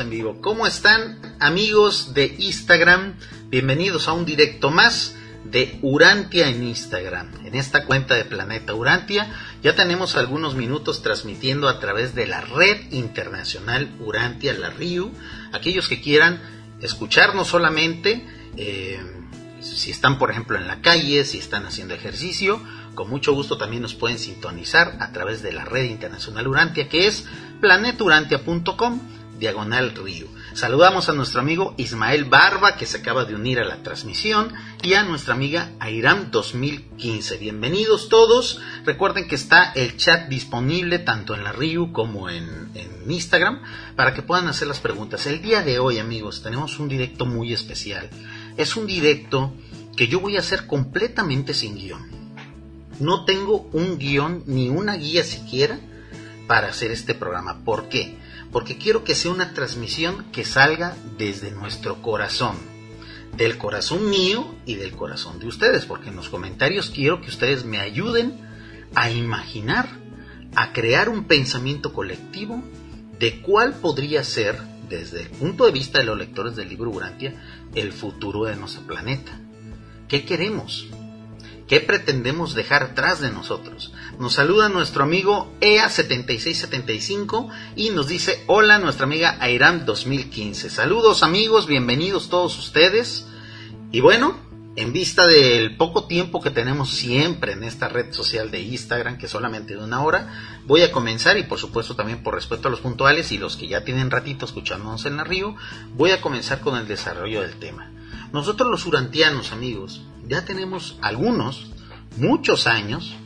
en vivo. ¿Cómo están amigos de Instagram? Bienvenidos a un directo más de Urantia en Instagram. En esta cuenta de Planeta Urantia ya tenemos algunos minutos transmitiendo a través de la red internacional Urantia, la RIU. Aquellos que quieran escucharnos solamente, eh, si están por ejemplo en la calle, si están haciendo ejercicio, con mucho gusto también nos pueden sintonizar a través de la red internacional Urantia que es planeturantia.com diagonal río. Saludamos a nuestro amigo Ismael Barba que se acaba de unir a la transmisión y a nuestra amiga Airam 2015. Bienvenidos todos. Recuerden que está el chat disponible tanto en la RIU como en, en Instagram para que puedan hacer las preguntas. El día de hoy amigos tenemos un directo muy especial. Es un directo que yo voy a hacer completamente sin guion. No tengo un guion ni una guía siquiera para hacer este programa. ¿Por qué? Porque quiero que sea una transmisión que salga desde nuestro corazón, del corazón mío y del corazón de ustedes, porque en los comentarios quiero que ustedes me ayuden a imaginar, a crear un pensamiento colectivo de cuál podría ser, desde el punto de vista de los lectores del libro Urantia, el futuro de nuestro planeta. ¿Qué queremos? ¿Qué pretendemos dejar atrás de nosotros? Nos saluda nuestro amigo EA7675 y nos dice hola nuestra amiga Airam 2015. Saludos amigos, bienvenidos todos ustedes. Y bueno, en vista del poco tiempo que tenemos siempre en esta red social de Instagram, que solamente de una hora, voy a comenzar y por supuesto también por respeto a los puntuales y los que ya tienen ratito escuchándonos en la voy a comenzar con el desarrollo del tema. Nosotros los urantianos, amigos, ya tenemos algunos, muchos años,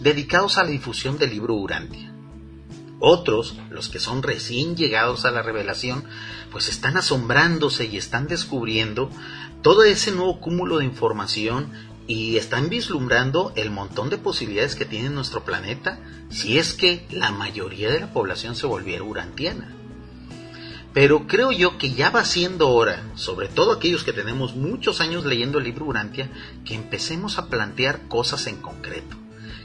dedicados a la difusión del libro Urantia. Otros, los que son recién llegados a la revelación, pues están asombrándose y están descubriendo todo ese nuevo cúmulo de información y están vislumbrando el montón de posibilidades que tiene nuestro planeta si es que la mayoría de la población se volviera urantiana. Pero creo yo que ya va siendo hora, sobre todo aquellos que tenemos muchos años leyendo el libro Urantia, que empecemos a plantear cosas en concreto,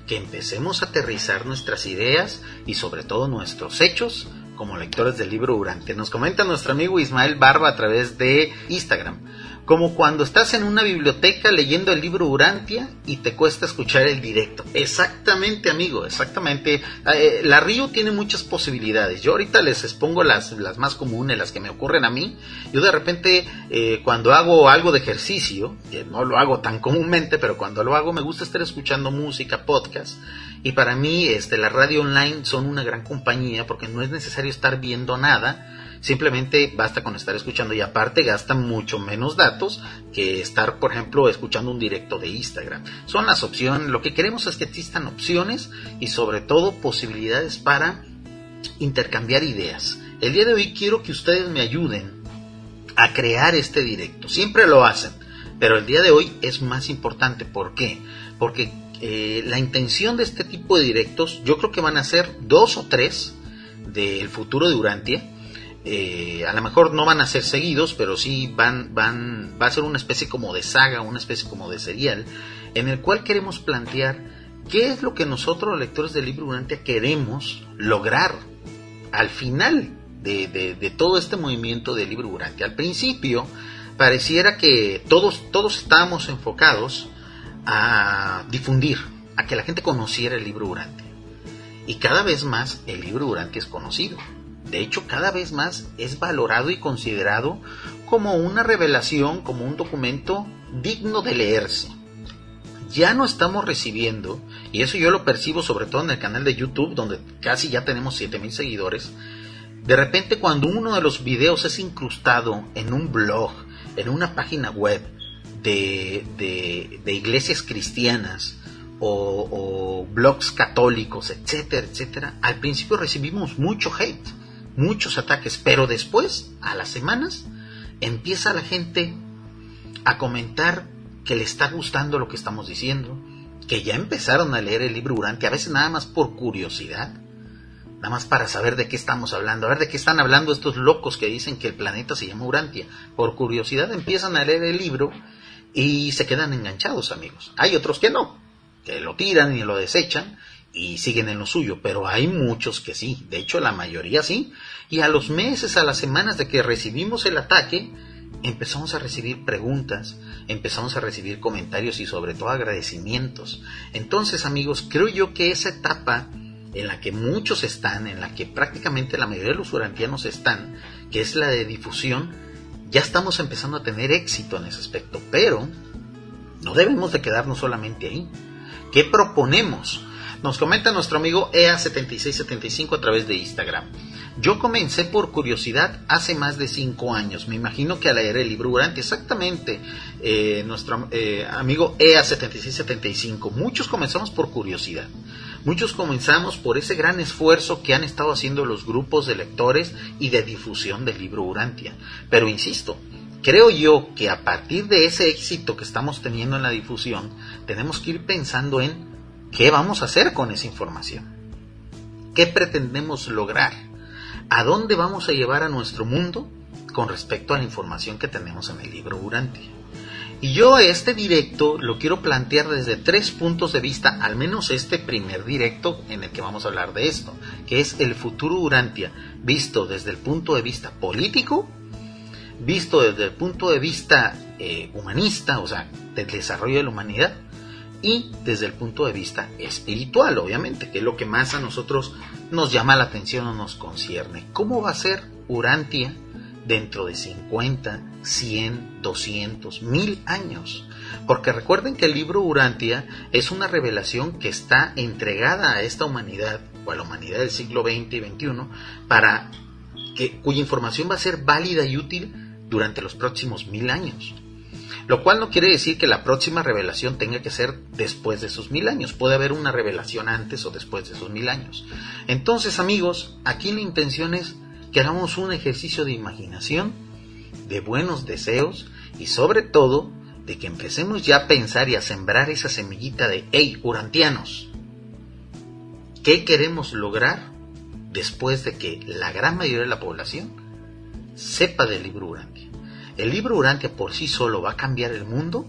que empecemos a aterrizar nuestras ideas y sobre todo nuestros hechos como lectores del libro Urantia. Nos comenta nuestro amigo Ismael Barba a través de Instagram como cuando estás en una biblioteca leyendo el libro Urantia y te cuesta escuchar el directo. Exactamente, amigo, exactamente. Eh, la Río tiene muchas posibilidades. Yo ahorita les expongo las, las más comunes, las que me ocurren a mí. Yo de repente, eh, cuando hago algo de ejercicio, que no lo hago tan comúnmente, pero cuando lo hago me gusta estar escuchando música, podcast. Y para mí, este, la radio online son una gran compañía porque no es necesario estar viendo nada Simplemente basta con estar escuchando y aparte gasta mucho menos datos que estar, por ejemplo, escuchando un directo de Instagram. Son las opciones, lo que queremos es que existan opciones y sobre todo posibilidades para intercambiar ideas. El día de hoy quiero que ustedes me ayuden a crear este directo. Siempre lo hacen, pero el día de hoy es más importante. ¿Por qué? Porque eh, la intención de este tipo de directos, yo creo que van a ser dos o tres del futuro de Urantia eh, a lo mejor no van a ser seguidos, pero sí van, van, va a ser una especie como de saga, una especie como de serial, en el cual queremos plantear qué es lo que nosotros, lectores del libro Urantia, queremos lograr al final de, de, todo este movimiento del libro Urantia. Al principio pareciera que todos, todos estábamos enfocados a difundir, a que la gente conociera el libro Urantia. Y cada vez más el libro Urantia es conocido de hecho, cada vez más es valorado y considerado como una revelación, como un documento digno de leerse. Ya no estamos recibiendo, y eso yo lo percibo sobre todo en el canal de YouTube, donde casi ya tenemos 7000 seguidores. De repente, cuando uno de los videos es incrustado en un blog, en una página web de, iglesias cristianas, o, o, blogs católicos, etcétera, etcétera, al principio recibimos mucho hate muchos ataques, pero después, a las semanas, empieza la gente a comentar que le está gustando lo que estamos diciendo, que ya empezaron a leer el libro Urantia, a veces nada más por curiosidad, nada más para saber de qué estamos hablando, a ver de qué están hablando estos locos que dicen que el planeta se llama Urantia. Por curiosidad empiezan a leer el libro y se quedan enganchados, amigos. Hay otros que no, que lo tiran y lo desechan y siguen en lo suyo, pero hay muchos que sí, de hecho la mayoría sí, y a los meses, a las semanas de que recibimos el ataque, empezamos a recibir preguntas, empezamos a recibir comentarios y sobre todo agradecimientos. Entonces amigos, creo yo que esa etapa en la que muchos están, en la que prácticamente la mayoría de los urantianos están, que es la de difusión, ya estamos empezando a tener éxito en ese aspecto, pero no debemos de quedarnos solamente ahí. ¿Qué proponemos? Nos comenta nuestro amigo EA7675 a través de Instagram. Yo comencé por curiosidad hace más de cinco años. Me imagino que al leer el libro durante exactamente eh, nuestro eh, amigo EA7675. Muchos comenzamos por curiosidad. Muchos comenzamos por ese gran esfuerzo que han estado haciendo los grupos de lectores y de difusión del libro Urantia. Pero insisto, creo yo que a partir de ese éxito que estamos teniendo en la difusión, tenemos que ir pensando en qué vamos a hacer con esa información. ¿Qué pretendemos lograr? ¿A dónde vamos a llevar a nuestro mundo con respecto a la información que tenemos en el libro Urantia? Y yo este directo lo quiero plantear desde tres puntos de vista, al menos este primer directo en el que vamos a hablar de esto, que es el futuro Urantia, visto desde el punto de vista político, visto desde el punto de vista eh, humanista, o sea, del desarrollo de la humanidad, y desde el punto de vista espiritual, obviamente, que es lo que más a nosotros nos llama la atención o nos concierne. ¿Cómo va a ser Urantia dentro de 50, 100, 200, 1000 años. Porque recuerden que el libro Urantia es una revelación que está entregada a esta humanidad, o a la humanidad del siglo XX y XXI, para que, cuya información va a ser válida y útil durante los próximos mil años. Lo cual no quiere decir que la próxima revelación tenga que ser después de esos mil años. Puede haber una revelación antes o después de esos mil años. Entonces, amigos, aquí la intención es que hagamos un ejercicio de imaginación, de buenos deseos y sobre todo de que empecemos ya a pensar y a sembrar esa semillita de, hey, urantianos, ¿qué queremos lograr después de que la gran mayoría de la población sepa del libro Urantia? ¿El libro Urantia por sí solo va a cambiar el mundo?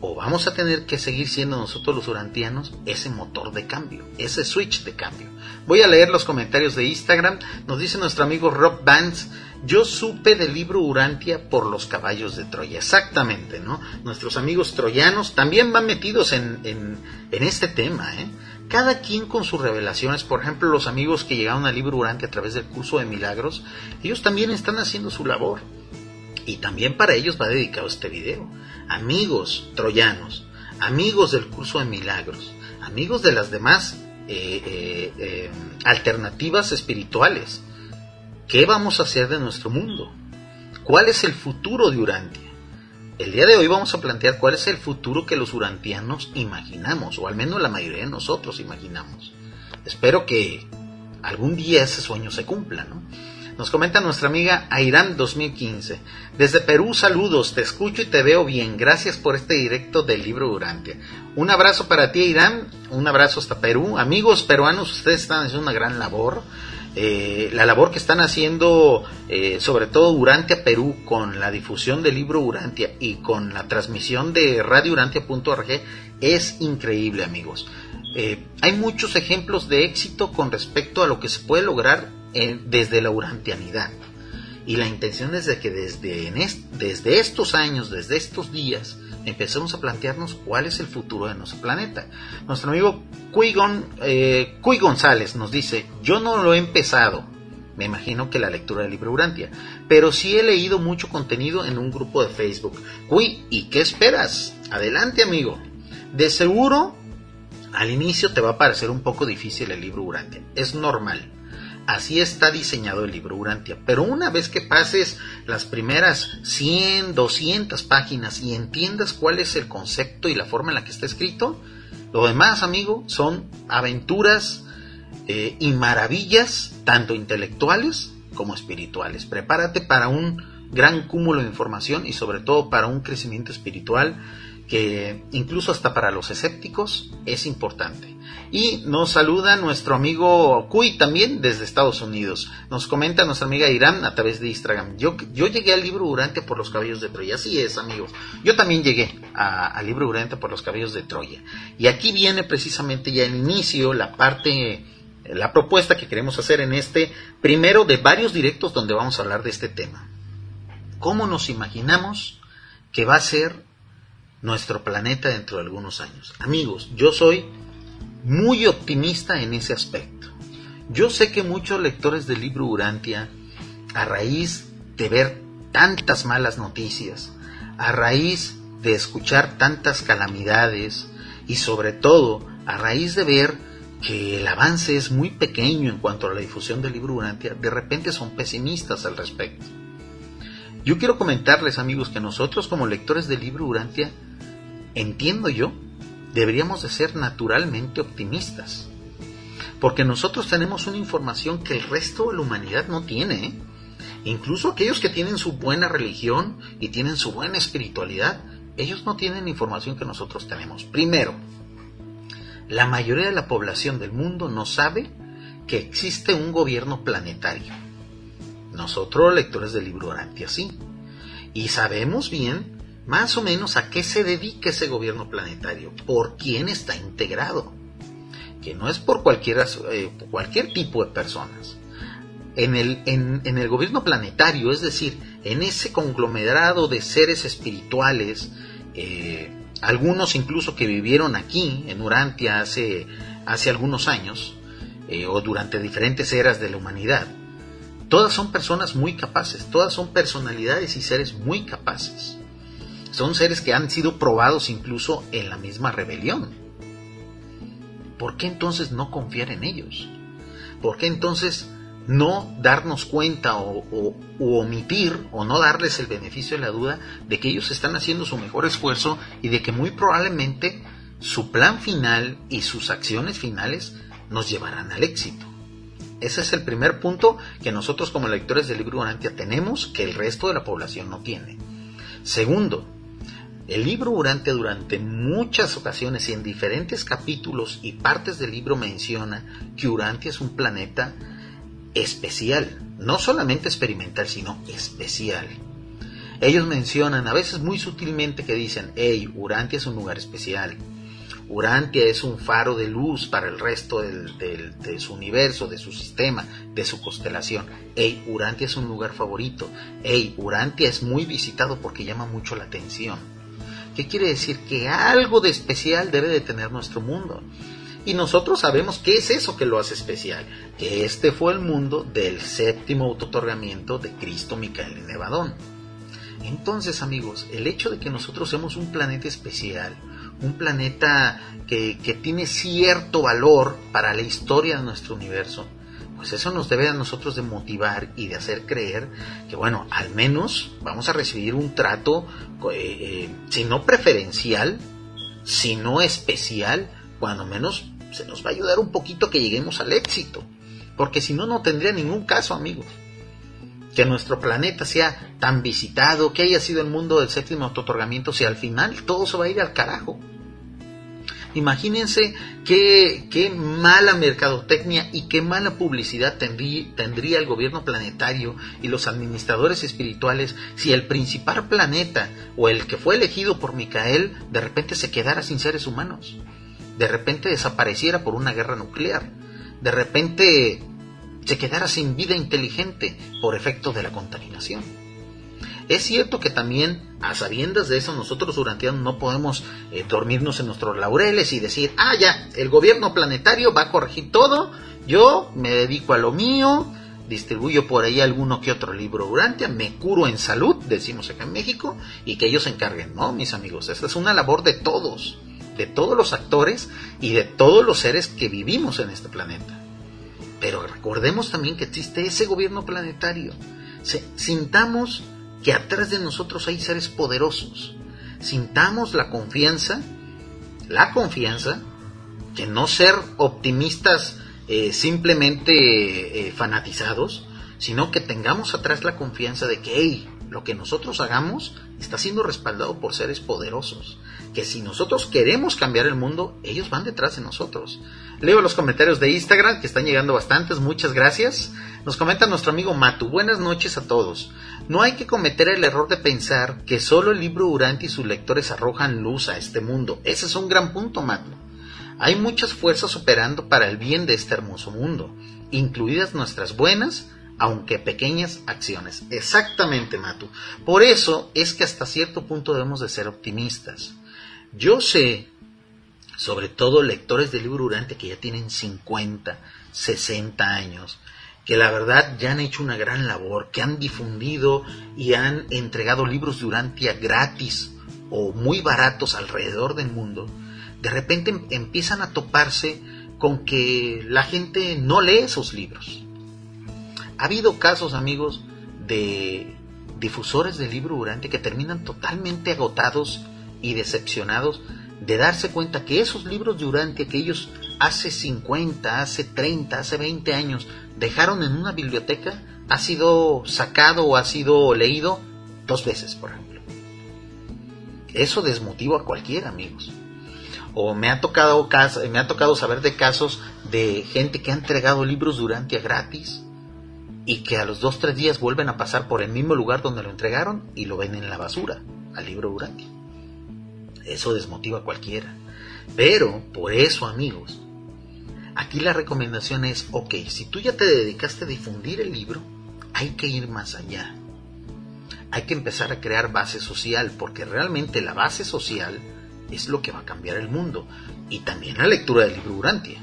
¿O vamos a tener que seguir siendo nosotros los urantianos ese motor de cambio, ese switch de cambio? Voy a leer los comentarios de Instagram. Nos dice nuestro amigo Rob Vance. Yo supe del libro Urantia por los caballos de Troya. Exactamente, ¿no? Nuestros amigos troyanos también van metidos en, en, este tema, ¿eh? Cada quien con sus revelaciones. Por ejemplo, los amigos que llegaron al libro Urantia a través del curso de milagros, ellos también están haciendo su labor. Y también para ellos va dedicado este video. Amigos troyanos, amigos del curso de milagros, amigos de las demás eh, eh, eh, alternativas espirituales. ¿Qué vamos a hacer de nuestro mundo? ¿Cuál es el futuro de Urantia? El día de hoy vamos a plantear cuál es el futuro que los urantianos imaginamos, o al menos la mayoría de nosotros imaginamos. Espero que algún día ese sueño se cumpla, ¿no? Nos comenta nuestra amiga Airam 2015. Desde Perú, saludos, te escucho y te veo bien. Gracias por este directo del libro Urantia. Un abrazo para ti, Airam. Un abrazo hasta Perú. Amigos peruanos, ustedes están haciendo una gran labor. Eh, la labor que están haciendo, eh, sobre todo Urantia Perú, con la difusión del libro Urantia y con la transmisión de radiourantia.org, es increíble, amigos. Eh, hay muchos ejemplos de éxito con respecto a lo que se puede lograr desde la urantianidad. Y la intención es de que desde, desde estos años, desde estos días, empecemos a plantearnos cuál es el futuro de nuestro planeta. Nuestro amigo Cuy, eh, González nos dice, yo no lo he empezado, me imagino que la lectura del libro Urantia, pero sí he leído mucho contenido en un grupo de Facebook. Cuy, ¿y qué esperas? Adelante amigo. De seguro, al inicio te va a parecer un poco difícil el libro Urantia, es normal Así está diseñado el libro Urantia. Pero una vez que pases las primeras 100, 200 páginas y entiendas cuál es el concepto y la forma en la que está escrito, lo demás, amigo, son aventuras eh, y maravillas, tanto intelectuales como espirituales. Prepárate para un gran cúmulo de información y sobre todo para un crecimiento espiritual que incluso hasta para los escépticos es importante. Y nos saluda nuestro amigo Cuy también desde Estados Unidos. Nos comenta nuestra amiga Irán a través de Instagram. Yo, yo llegué al libro Durante por los cabellos de Troya. Así es, amigos. Yo también llegué al libro Durante por los cabellos de Troya. Y aquí viene precisamente ya el inicio, la parte, la propuesta que queremos hacer en este primero de varios directos donde vamos a hablar de este tema. ¿Cómo nos imaginamos que va a ser nuestro planeta dentro de algunos años. Amigos, yo soy muy optimista en ese aspecto. Yo sé que muchos lectores del libro Urantia, a raíz de ver tantas malas noticias, a raíz de escuchar tantas calamidades y sobre todo a raíz de ver que el avance es muy pequeño en cuanto a la difusión del libro Urantia, de repente son pesimistas al respecto. Yo quiero comentarles amigos que nosotros como lectores del libro Urantia entiendo yo, deberíamos de ser naturalmente optimistas. Porque nosotros tenemos una información que el resto de la humanidad no tiene. ¿eh? Incluso aquellos que tienen su buena religión y tienen su buena espiritualidad, ellos no tienen información que nosotros tenemos. Primero, la mayoría de la población del mundo no sabe que existe un gobierno planetario. Nosotros, lectores del libro Orantia, sí. Y sabemos bien más o menos a qué se dedica ese gobierno planetario, por quién está integrado, que no es por cualquiera, eh, cualquier tipo de personas. En el, en, el gobierno planetario, es decir, en ese conglomerado de seres espirituales, eh, algunos incluso que vivieron aquí, en Urantia, hace, hace algunos años, eh, o durante diferentes eras de la humanidad, todas son personas muy capaces, todas son personalidades y seres muy capaces. Son seres que han sido probados incluso en la misma rebelión. ¿Por qué entonces no confiar en ellos? ¿Por qué entonces no darnos cuenta o, omitir o no darles el beneficio de la duda de que ellos están haciendo su mejor esfuerzo y de que muy probablemente su plan final y sus acciones finales nos llevarán al éxito? Ese es el primer punto que nosotros como lectores del libro Urantia tenemos que el resto de la población no tiene. Segundo, el libro Urantia durante muchas ocasiones y en diferentes capítulos y partes del libro menciona que Urantia es un planeta especial, no solamente experimental, sino especial. Ellos mencionan a veces muy sutilmente que dicen, hey, Urantia es un lugar especial. Urantia es un faro de luz para el resto de su universo, de su sistema, de su constelación. Hey, Urantia es un lugar favorito. Hey, Urantia es muy visitado porque llama mucho la atención. ¿Qué quiere decir? Que algo de especial debe de tener nuestro mundo. Y nosotros sabemos qué es eso que lo hace especial, que este fue el mundo del séptimo autotorgamiento de Cristo, Micael y Nevadón. Entonces, amigos, el hecho de que nosotros seamos un planeta especial, un planeta que, que tiene cierto valor para la historia de nuestro universo, pues eso nos debe a nosotros de motivar y de hacer creer que, bueno, al menos vamos a recibir un trato, eh, eh, si no preferencial, si no especial, cuando menos se nos va a ayudar un poquito que lleguemos al éxito. Porque si no, no tendría ningún caso, amigos. Que nuestro planeta sea tan visitado, que haya sido el mundo del séptimo otorgamiento, si al final todo se va a ir al carajo. Imagínense qué, qué mala mercadotecnia y qué mala publicidad tendría, el gobierno planetario y los administradores espirituales si el principal planeta o el que fue elegido por Micael de repente se quedara sin seres humanos, de repente desapareciera por una guerra nuclear, de repente se quedara sin vida inteligente por efecto de la contaminación. Es cierto que también, a sabiendas de eso, nosotros urantianos no podemos eh, dormirnos en nuestros laureles y decir, ah, ya, el gobierno planetario va a corregir todo, yo me dedico a lo mío, distribuyo por ahí alguno que otro libro Urantia, me curo en salud, decimos acá en México, y que ellos se encarguen. No, mis amigos, esta es una labor de todos, de todos los actores y de todos los seres que vivimos en este planeta. Pero recordemos también que existe ese gobierno planetario. sintamos que atrás de nosotros hay seres poderosos. Sintamos la confianza, la confianza, que no ser optimistas eh, simplemente eh, fanatizados, sino que tengamos atrás la confianza de que lo que nosotros hagamos está siendo respaldado por seres poderosos, que si nosotros queremos cambiar el mundo, ellos van detrás de nosotros. Leo los comentarios de Instagram, que están llegando bastantes, muchas gracias. Nos comenta nuestro amigo Matu, buenas noches a todos. No hay que cometer el error de pensar que solo el libro Durante y sus lectores arrojan luz a este mundo. Ese es un gran punto, Matu. Hay muchas fuerzas operando para el bien de este hermoso mundo, incluidas nuestras buenas, aunque pequeñas acciones. Exactamente, Matu. Por eso es que hasta cierto punto debemos de ser optimistas. Yo sé, sobre todo lectores del libro Durante que ya tienen 50, 60 años, que la verdad ya han hecho una gran labor, que han difundido y han entregado libros de Urantia gratis o muy baratos alrededor del mundo, de repente em, empiezan a toparse con que la gente no lee esos libros. Ha habido casos, amigos, de difusores del libro Durante que terminan totalmente agotados y decepcionados de darse cuenta que esos libros de Urantia que ellos hace 50, hace 30, hace 20 años dejaron en una biblioteca ha sido sacado o ha sido leído dos veces, por ejemplo. Eso desmotiva a cualquiera, amigos. O me ha tocado me ha tocado saber de casos de gente que ha entregado libros durante gratis y que a los dos tres días vuelven a pasar por el mismo lugar donde lo entregaron y lo ven en la basura al libro durante. Eso desmotiva a cualquiera. Pero por eso, amigos, Aquí la recomendación es, ok, si tú ya te dedicaste a difundir el libro, hay que ir más allá. Hay que empezar a crear base social, porque realmente la base social es lo que va a cambiar el mundo. Y también la lectura del libro Urantia.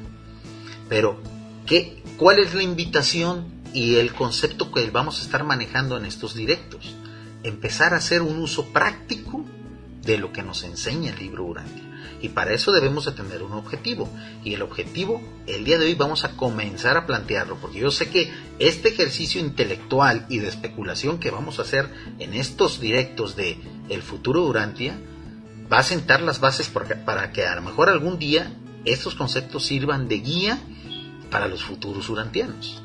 Pero, ¿qué, ¿cuál es la invitación y el concepto que vamos a estar manejando en estos directos? Empezar a hacer un uso práctico de lo que nos enseña el libro Urantia. Y para eso debemos de tener un objetivo. Y el objetivo, el día de hoy vamos a comenzar a plantearlo, porque yo sé que este ejercicio intelectual y de especulación que vamos a hacer en estos directos de El futuro Durantia va a sentar las bases para que a lo mejor algún día estos conceptos sirvan de guía para los futuros urantianos.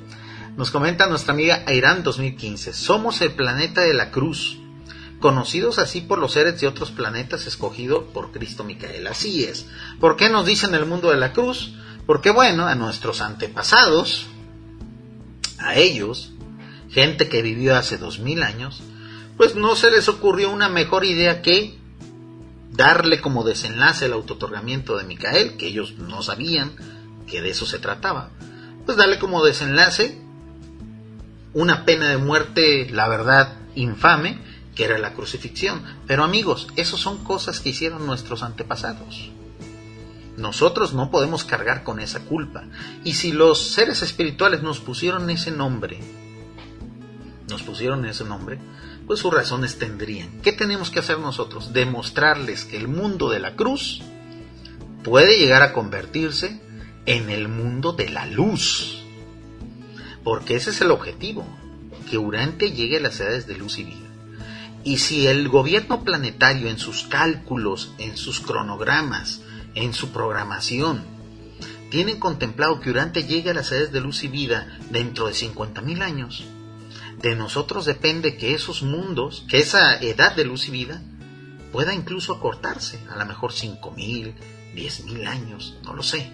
Nos comenta nuestra amiga Airán 2015, somos el planeta de la cruz, conocidos así por los seres de otros planetas escogidos por Cristo Micael. Así es. ¿Por qué nos dicen el mundo de la cruz? Porque bueno, a nuestros antepasados, a ellos, gente que vivió hace dos mil años, pues no se les ocurrió una mejor idea que darle como desenlace el autotorgamiento de Micael, que ellos no sabían que de eso se trataba. Pues darle como desenlace una pena de muerte, la verdad, infame, que era la crucifixión. Pero amigos, eso son cosas que hicieron nuestros antepasados. Nosotros no podemos cargar con esa culpa. Y si los seres espirituales nos pusieron ese nombre, nos pusieron ese nombre, pues sus razones tendrían. ¿Qué tenemos que hacer nosotros? Demostrarles que el mundo de la cruz puede llegar a convertirse en el mundo de la luz. Porque ese es el objetivo, que Urante llegue a las edades de luz y vida. Y si el gobierno planetario en sus cálculos, en sus cronogramas, en su programación, tienen contemplado que Urante llegue a las edades de luz y vida dentro de 50.000 años, de nosotros depende que esos mundos, que esa edad de luz y vida, pueda incluso acortarse, a lo mejor 5.000, 10.000 años, no lo sé.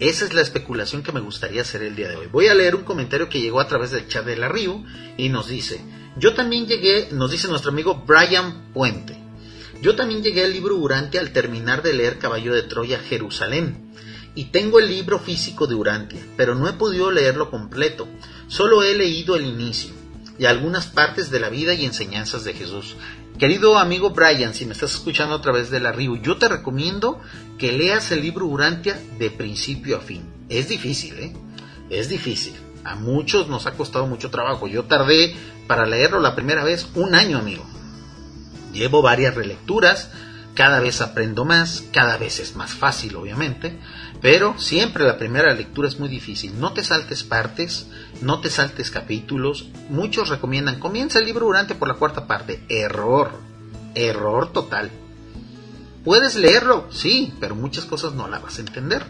Esa es la especulación que me gustaría hacer el día de hoy. Voy a leer un comentario que llegó a través del chat de la Río y nos dice, yo también llegué, nos dice nuestro amigo Brian Puente, yo también llegué al libro Urantia al terminar de leer Caballo de Troya Jerusalén. Y tengo el libro físico de Urantia, pero no he podido leerlo completo. Solo he leído el inicio y algunas partes de la vida y enseñanzas de Jesús. Querido amigo Brian, si me estás escuchando a través de la Río, yo te recomiendo que leas el libro Urantia de principio a fin. Es difícil, ¿eh? Es difícil. A muchos nos ha costado mucho trabajo. Yo tardé para leerlo la primera vez un año, amigo. Llevo varias relecturas, cada vez aprendo más, cada vez es más fácil, obviamente, pero siempre la primera lectura es muy difícil. No te saltes partes, no te saltes capítulos. Muchos recomiendan, comienza el libro durante por la cuarta parte. Error, error total. Puedes leerlo, sí, pero muchas cosas no la vas a entender,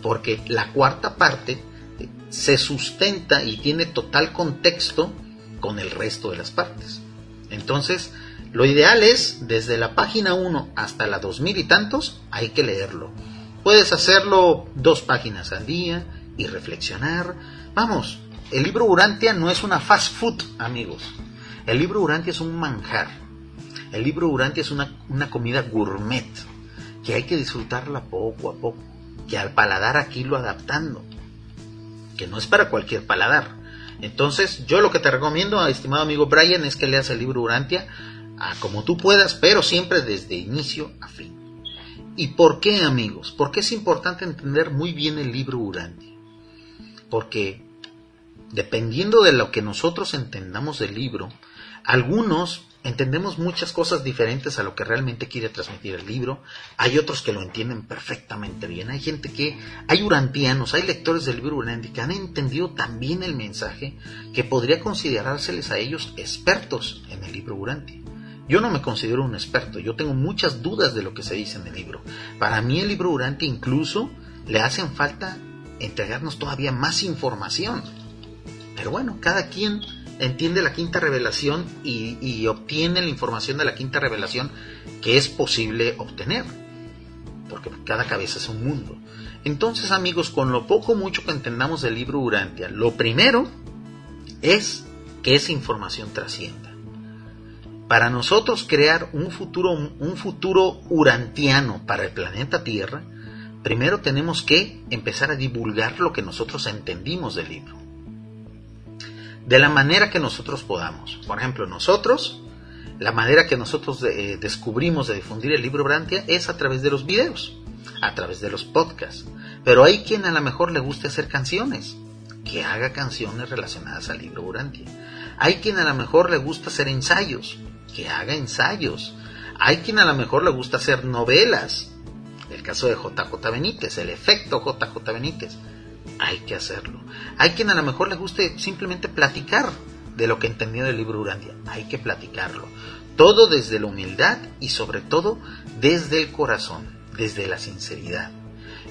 porque la cuarta parte se sustenta y tiene total contexto con el resto de las partes. Entonces, Lo ideal es, desde la página 1 hasta la 2000 y tantos, hay que leerlo. Puedes hacerlo dos páginas al día y reflexionar. Vamos, el libro Urantia no es una fast food, amigos. El libro Urantia es un manjar. El libro Urantia es una, una comida gourmet que hay que disfrutarla poco a poco, que al paladar aquí lo adaptando, no es para cualquier paladar. Entonces, yo lo que te recomiendo, estimado amigo Brian, es que leas el libro Urantia a como tú puedas, pero siempre desde inicio a fin. ¿Y por qué, amigos? Porque es importante entender muy bien el libro Urantia. Porque dependiendo de lo que nosotros entendamos del libro, algunos entendemos muchas cosas diferentes a lo que realmente quiere transmitir el libro. Hay otros que lo entienden perfectamente bien. Hay gente que, hay urantianos, hay lectores del libro Urantia que han entendido tan bien el mensaje que podría considerárseles a ellos expertos en el libro Urantia. Yo no me considero un experto, yo tengo muchas dudas de lo que se dice en el libro. Para mí el libro Urantia incluso le hacen falta entregarnos todavía más información. Pero bueno, cada quien entiende la quinta revelación y, obtiene la información de la quinta revelación que es posible obtener. Porque cada cabeza es un mundo. Entonces amigos, con lo poco mucho que entendamos del libro Urantia, lo primero es que esa información trascienda. Para nosotros crear un futuro, un futuro urantiano para el planeta Tierra, primero tenemos que empezar a divulgar lo que nosotros entendimos del libro de la manera que nosotros podamos. Por ejemplo, nosotros, la manera que nosotros eh, descubrimos de difundir el libro Brantia es a través de los videos, a través de los podcasts. Pero hay quien a lo mejor le guste hacer canciones, que haga canciones relacionadas al libro Brantia. Hay quien a lo mejor le gusta hacer ensayos, que haga ensayos. Hay quien a lo mejor le gusta hacer novelas. El caso de JJ Benítez, el efecto JJ Benítez hay que hacerlo. Hay quien a lo mejor le guste simplemente platicar de lo que entendió del libro Urantia. Hay que platicarlo. Todo desde la humildad y sobre todo desde el corazón, desde la sinceridad.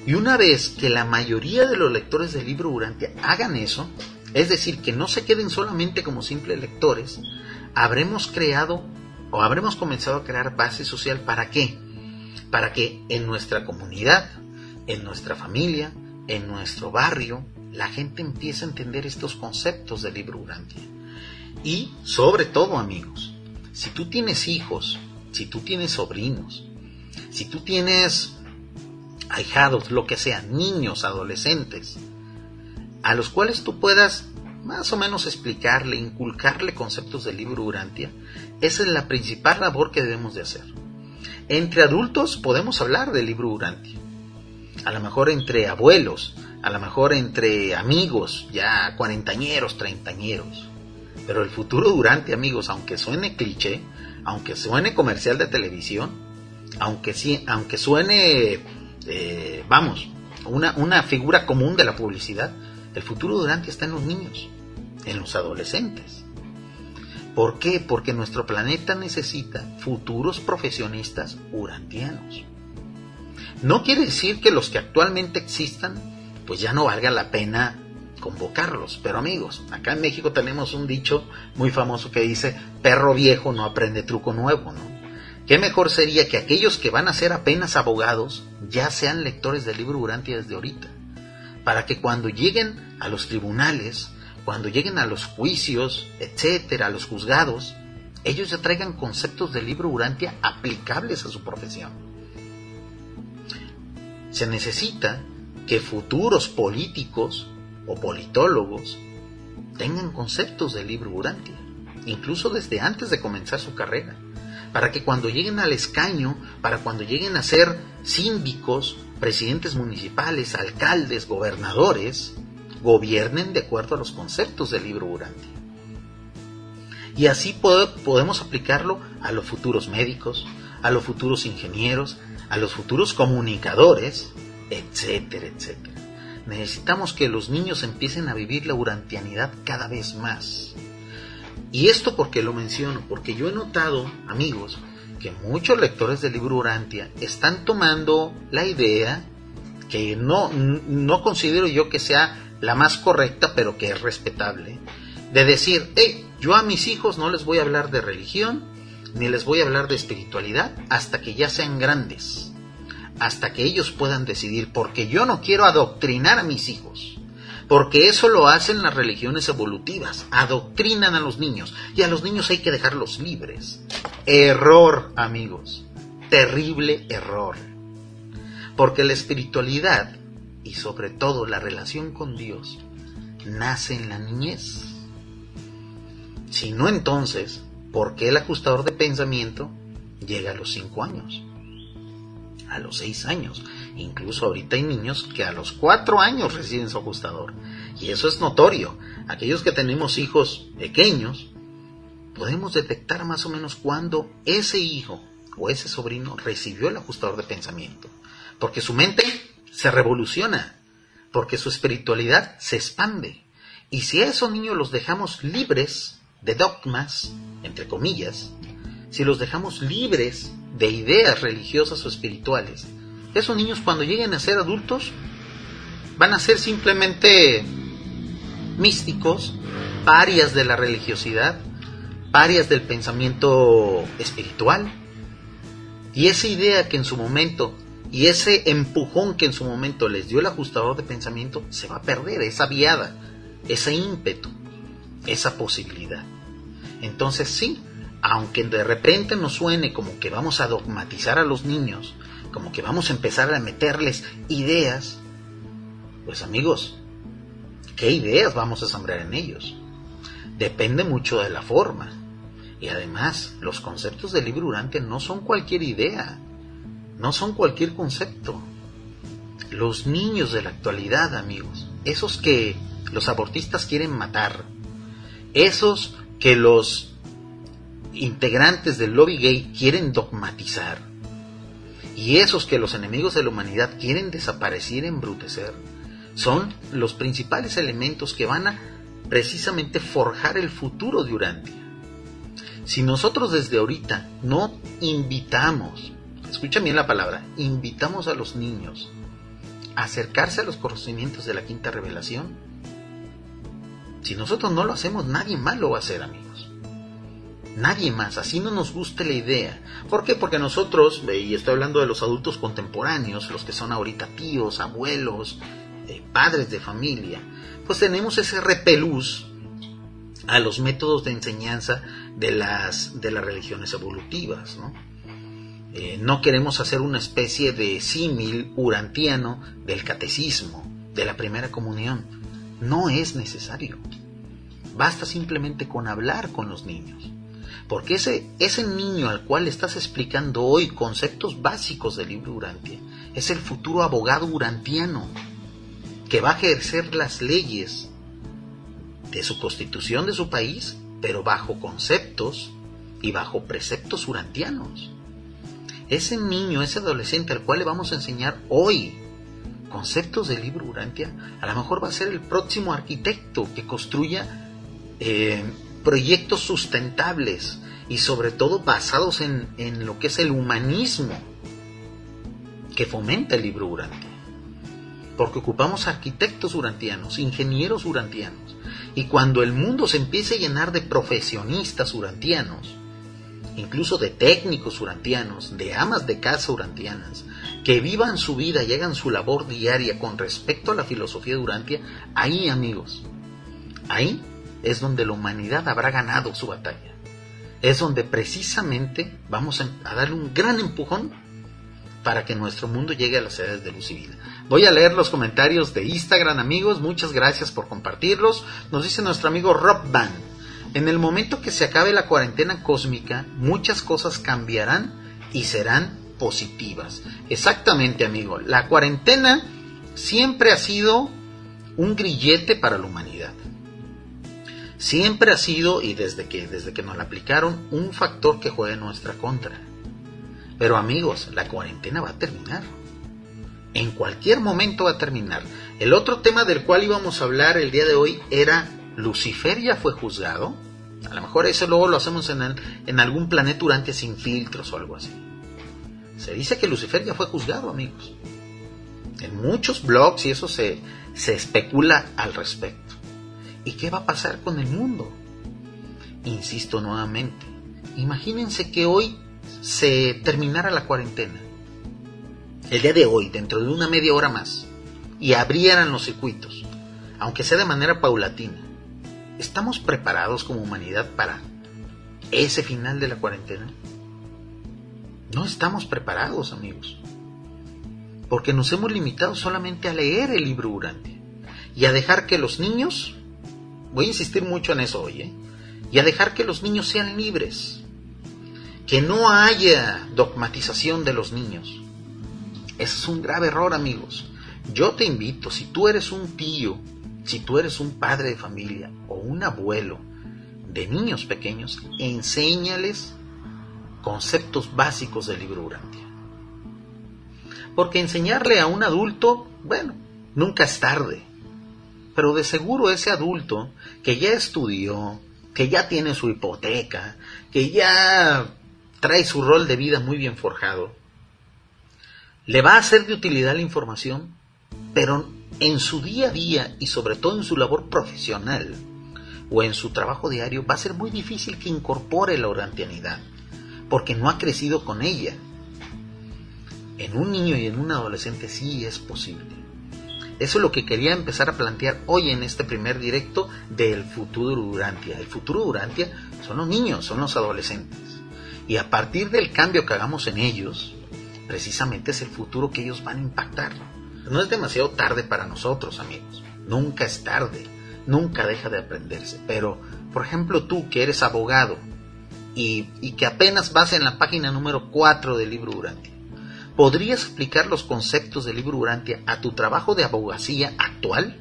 Y una vez que la mayoría de los lectores del libro Urantia hagan eso, es decir, que no se queden solamente como simples lectores, habremos creado o habremos comenzado a crear base social para qué? Para que en nuestra comunidad, en nuestra familia, en nuestro barrio la gente empieza a entender estos conceptos del libro Urantia. Y sobre todo, amigos, si tú tienes hijos, si tú tienes sobrinos, si tú tienes ahijados, lo que sea, niños, adolescentes, a los cuales tú puedas más o menos explicarle, inculcarle conceptos del libro Urantia, esa es la principal labor que debemos de hacer. Entre adultos podemos hablar del libro Urantia, a lo mejor entre abuelos, a lo mejor entre amigos, ya cuarentañeros, treintañeros. Pero el futuro durante, amigos, aunque suene cliché, aunque suene comercial de televisión, aunque, sí, aunque suene, eh, vamos, una, una figura común de la publicidad, el futuro durante está en los niños, en los adolescentes. ¿Por qué? Porque nuestro planeta necesita futuros profesionistas urantianos. No quiere decir que los que actualmente existan, pues ya no valga la pena convocarlos. Pero amigos, acá en México tenemos un dicho muy famoso que dice, perro viejo no aprende truco nuevo, ¿no? ¿Qué mejor sería que aquellos que van a ser apenas abogados ya sean lectores del libro Urantia desde ahorita? Para que cuando lleguen a los tribunales, cuando lleguen a los juicios, etcétera, a los juzgados, ellos ya traigan conceptos del libro Urantia aplicables a su profesión. Se necesita que futuros políticos o politólogos tengan conceptos del libro Urantia, incluso desde antes de comenzar su carrera, para que cuando lleguen al escaño, para cuando lleguen a ser síndicos, presidentes municipales, alcaldes, gobernadores, gobiernen de acuerdo a los conceptos del libro Urantia. Y así podemos aplicarlo a los futuros médicos, a los futuros ingenieros, a los futuros comunicadores, etcétera, etcétera. Necesitamos que los niños empiecen a vivir la urantianidad cada vez más. Y esto porque lo menciono, porque yo he notado, amigos, que muchos lectores del libro Urantia están tomando la idea, que no, no considero yo que sea la más correcta, pero que es respetable, de decir, hey, yo a mis hijos no les voy a hablar de religión, ni les voy a hablar de espiritualidad hasta que ya sean grandes, hasta que ellos puedan decidir, porque yo no quiero adoctrinar a mis hijos, porque eso lo hacen las religiones evolutivas, adoctrinan a los niños, y a los niños hay que dejarlos libres. Error, amigos, terrible error, porque la espiritualidad y sobre todo la relación con Dios nace en la niñez. Si no, entonces, ¿por qué el ajustador de pensamiento llega a los 5 años? A los 6 años. Incluso ahorita hay niños que a los 4 años reciben su ajustador. Y eso es notorio. Aquellos que tenemos hijos pequeños, podemos detectar más o menos cuándo ese hijo o ese sobrino recibió el ajustador de pensamiento. Porque su mente se revoluciona, porque su espiritualidad se expande. Y si a esos niños los dejamos libres de dogmas, entre comillas, si los dejamos libres de ideas religiosas o espirituales, esos niños cuando lleguen a ser adultos van a ser simplemente místicos, parias de la religiosidad, parias del pensamiento espiritual. Y esa idea que en su momento y ese empujón que en su momento les dio el ajustador de pensamiento se va a perder, esa viada, ese ímpetu, esa posibilidad. Entonces sí, aunque de repente nos suene como que vamos a dogmatizar a los niños, como que vamos a empezar a meterles ideas, pues amigos, ¿qué ideas vamos a sembrar en ellos? Depende mucho de la forma. Y además, los conceptos del libro Durante no son cualquier idea no son cualquier concepto. Los niños de la actualidad, amigos, esos que los abortistas quieren matar, esos que los integrantes del lobby gay quieren dogmatizar, y esos que los enemigos de la humanidad quieren desaparecer, embrutecer, son los principales elementos que van a precisamente forjar el futuro de Urantia. Si nosotros desde ahorita no invitamos escucha bien la palabra, invitamos a los niños a acercarse a los conocimientos de la quinta revelación, si nosotros no lo hacemos, nadie más lo va a hacer, amigos. Nadie más, así no nos guste la idea. ¿Por qué? Porque nosotros, y estoy hablando de los adultos contemporáneos, los que son ahorita tíos, abuelos, eh, padres de familia, pues tenemos ese repelús a los métodos de enseñanza de las, de las religiones evolutivas, ¿no? Eh, no queremos hacer una especie de símil urantiano del catecismo, de la primera comunión. No es necesario. Basta simplemente con hablar con los niños. Porque ese, ese niño al cual estás explicando hoy conceptos básicos del libro Urantia es el futuro abogado urantiano que va a ejercer las leyes de su constitución de su país, pero bajo conceptos y bajo preceptos urantianos ese niño, ese adolescente al cual le vamos a enseñar hoy conceptos del libro Urantia, a lo mejor va a ser el próximo arquitecto que construya eh, proyectos sustentables y sobre todo basados en, en, lo que es el humanismo que fomenta el libro Urantia. Porque ocupamos arquitectos urantianos, ingenieros urantianos. Y cuando el mundo se empiece a llenar de profesionistas urantianos, incluso de técnicos urantianos, de amas de casa urantianas, que vivan su vida y hagan su labor diaria con respecto a la filosofía de Urantia, ahí amigos, ahí es donde la humanidad habrá ganado su batalla. Es donde precisamente vamos a darle un gran empujón para que nuestro mundo llegue a las edades de luz y vida. Voy a leer los comentarios de Instagram, amigos. Muchas gracias por compartirlos. Nos dice nuestro amigo Rob Van. En el momento que se acabe la cuarentena cósmica, muchas cosas cambiarán y serán positivas. Exactamente, amigo. La cuarentena siempre ha sido un grillete para la humanidad. Siempre ha sido, y desde que, desde que nos la aplicaron, un factor que juega en nuestra contra. Pero amigos, la cuarentena va a terminar. En cualquier momento va a terminar. El otro tema del cual íbamos a hablar el día de hoy era Lucifer ya fue juzgado. A lo mejor eso luego lo hacemos en, en algún planeta durante sin filtros o algo así. Se dice que Lucifer ya fue juzgado, amigos. En muchos blogs y eso se, se especula al respecto. ¿Y qué va a pasar con el mundo? Insisto nuevamente, imagínense que hoy se terminara la cuarentena. El día de hoy, dentro de una media hora más, y abrieran los circuitos, aunque sea de manera paulatina. ¿Estamos preparados como humanidad para ese final de la cuarentena? No estamos preparados, amigos, porque nos hemos limitado solamente a leer el libro Urantia y a dejar que los niños, voy a insistir mucho en eso hoy, ¿eh? y a dejar que los niños sean libres, que no haya dogmatización de los niños. Ese es un grave error, amigos. Yo te invito, si tú eres un tío, si tú eres un padre de familia o un abuelo de niños pequeños, enséñales conceptos básicos del libro Urantia. Porque enseñarle a un adulto, bueno, nunca es tarde. Pero de seguro ese adulto que ya estudió, que ya tiene su hipoteca, que ya trae su rol de vida muy bien forjado, le va a ser de utilidad la información, pero en su día a día y sobre todo en su labor profesional o en su trabajo diario va a ser muy difícil que incorpore la orantianidad porque no ha crecido con ella. En un niño y en un adolescente sí es posible. Eso es lo que quería empezar a plantear hoy en este primer directo del futuro Durantia. El futuro Durantia son los niños, son los adolescentes. Y a partir del cambio que hagamos en ellos, precisamente es el futuro que ellos van a impactar. No es demasiado tarde para nosotros, amigos. Nunca es tarde. Nunca deja de aprenderse. Pero, por ejemplo, tú que eres abogado y, que apenas vas en la página número 4 del libro Urantia. ¿Podrías explicar los conceptos del libro Urantia a tu trabajo de abogacía actual?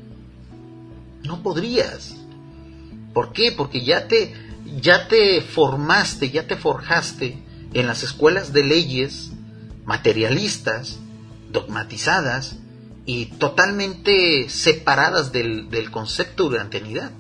No podrías. ¿Por qué? Porque ya te, ya te formaste, ya te forjaste en las escuelas de leyes materialistas, dogmatizadas y totalmente separadas del, del concepto de urantianidad.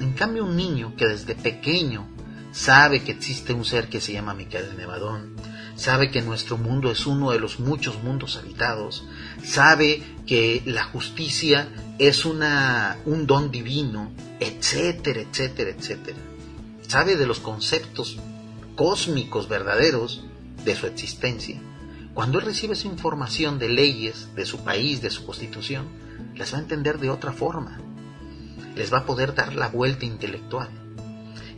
En cambio, un niño que desde pequeño sabe que existe un ser que se llama Micael Nevadón, sabe que nuestro mundo es uno de los muchos mundos habitados, sabe que la justicia es una, un don divino, etcétera, etcétera, etcétera. Sabe de los conceptos cósmicos verdaderos de su existencia. Cuando él recibe esa información de leyes de su país, de su constitución, las va a entender de otra forma. Les va a poder dar la vuelta intelectual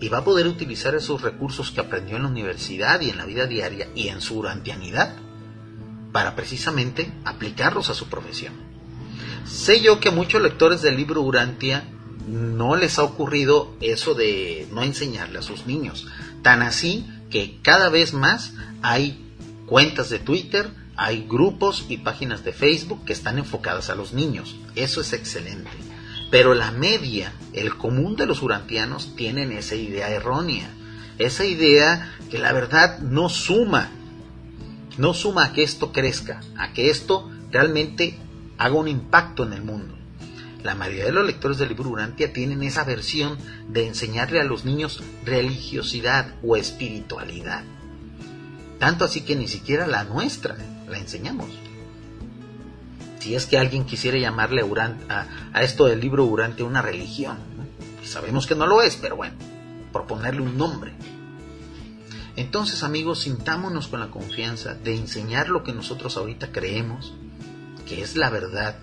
y va a poder utilizar esos recursos que aprendió en la universidad y en la vida diaria y en su urantianidad para precisamente aplicarlos a su profesión. Sé yo que a muchos lectores del libro Urantia no les ha ocurrido eso de no enseñarle a sus niños, tan así que cada vez más hay cuentas de Twitter, hay grupos y páginas de Facebook que están enfocadas a los niños. Eso es excelente. Pero la media, el común de los urantianos, tienen esa idea errónea. Esa idea que la verdad no suma. No suma a que esto crezca, a que esto realmente haga un impacto en el mundo. La mayoría de los lectores del libro Urantia tienen esa versión de enseñarle a los niños religiosidad o espiritualidad. Tanto así que ni siquiera la nuestra la enseñamos si es que alguien quisiera llamarle a, esto del libro Urante una religión. Sabemos que no lo es, pero bueno, proponerle un nombre. Entonces, amigos, sintámonos con la confianza de enseñar lo que nosotros ahorita creemos, que es la verdad,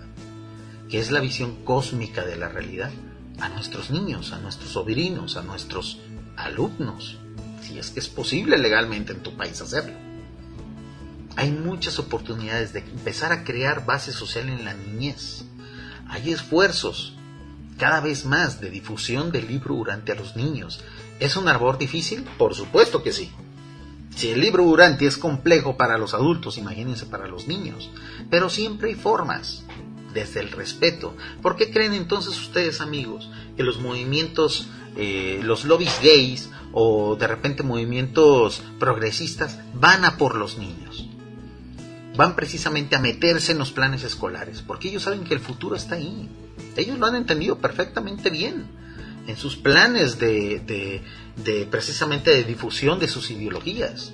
que es la visión cósmica de la realidad, a nuestros niños, a nuestros sobrinos, a nuestros alumnos, si es que es posible legalmente en tu país hacerlo hay muchas oportunidades de empezar a crear base social en la niñez. Hay esfuerzos cada vez más de difusión del libro durante a los niños. ¿Es un labor difícil? Por supuesto que sí. Si el libro durante es complejo para los adultos, imagínense para los niños. Pero siempre hay formas, desde el respeto. ¿Por qué creen entonces ustedes, amigos, que los movimientos, eh, los lobbies gays o de repente movimientos progresistas van a por los niños? Van precisamente a meterse en los planes escolares, porque ellos saben que el futuro está ahí. Ellos lo han entendido perfectamente bien en sus planes de, precisamente de difusión de sus ideologías.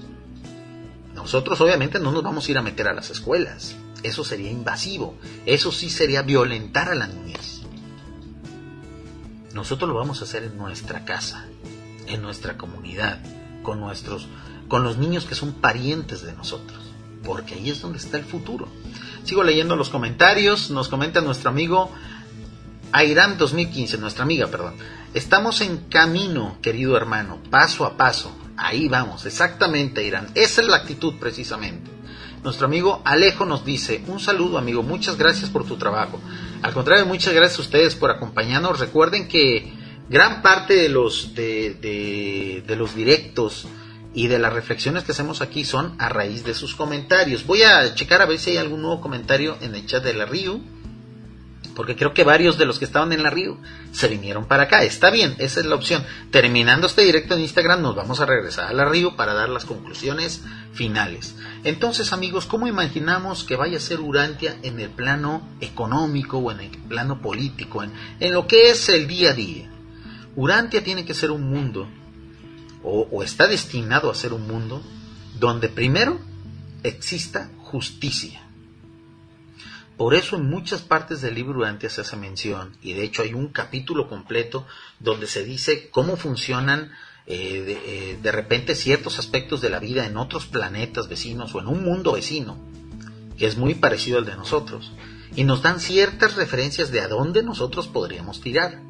Nosotros obviamente no nos vamos a ir a meter a las escuelas. Eso sería invasivo. Eso sí sería violentar a la niñez. Nosotros lo vamos a hacer en nuestra casa, en nuestra comunidad, con nuestros, con los niños que son parientes de nosotros, porque ahí es donde está el futuro. Sigo leyendo los comentarios, nos comenta nuestro amigo Airam 2015, nuestra amiga, perdón. Estamos en camino, querido hermano, paso a paso. Ahí vamos, exactamente, Irán. Esa es la actitud precisamente. Nuestro amigo Alejo nos dice, un saludo amigo, muchas gracias por tu trabajo. Al contrario, muchas gracias a ustedes por acompañarnos. Recuerden que gran parte de los, de, los directos y de las reflexiones que hacemos aquí son a raíz de sus comentarios. Voy a checar a ver si hay algún nuevo comentario en el chat de la Río porque creo que varios de los que estaban en la Río se vinieron para acá. Está bien, esa es la opción. Terminando este directo en Instagram, nos vamos a regresar a la Río para dar las conclusiones finales. Entonces, amigos, ¿cómo imaginamos que vaya a ser Urantia en el plano económico o en el plano político, en, en lo que es el día a día? Urantia tiene que ser un mundo, o, está destinado a ser un mundo, donde primero exista justicia por eso en muchas partes del libro antes se hace mención, y de hecho hay un capítulo completo donde se dice cómo funcionan eh, eh, de, repente ciertos aspectos de la vida en otros planetas vecinos o en un mundo vecino, que es muy parecido al de nosotros, y nos dan ciertas referencias de a dónde nosotros podríamos tirar.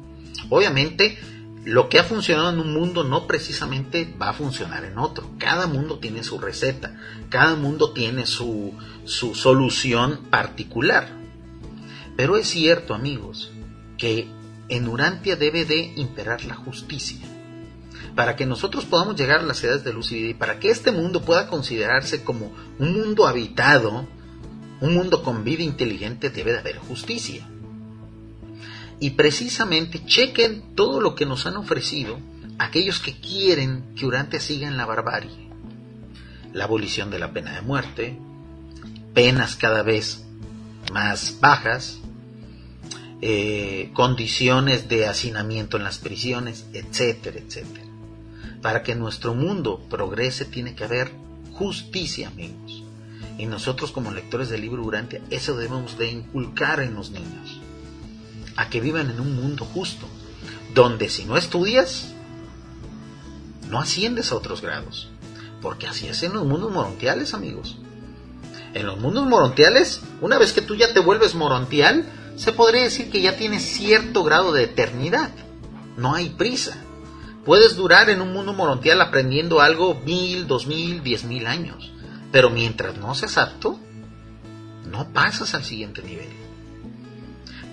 Obviamente, lo que ha funcionado en un mundo no precisamente va a funcionar en otro. Cada mundo tiene su receta, cada mundo tiene su, su solución particular. Pero es cierto, amigos, que en Urantia debe de imperar la justicia. Para que nosotros podamos llegar a las edades de luz y para que este mundo pueda considerarse como un mundo habitado, un mundo con vida inteligente, debe de haber justicia y precisamente chequen todo lo que nos han ofrecido aquellos que quieren que Urantia siga en la barbarie. La abolición de la pena de muerte, penas cada vez más bajas, eh, condiciones de hacinamiento en las prisiones, etcétera, etcétera. Para que nuestro mundo progrese tiene que haber justicia, amigos. Y nosotros como lectores del libro Urantia, eso debemos de inculcar en los niños a que vivan en un mundo justo, donde si no estudias, no asciendes a otros grados. Porque así es en los mundos morontiales, amigos. En los mundos morontiales, una vez que tú ya te vuelves morontial, se podría decir que ya tienes cierto grado de eternidad. No hay prisa. Puedes durar en un mundo morontial aprendiendo algo mil, dos mil, diez mil años. Pero mientras no seas apto, no pasas al siguiente nivel.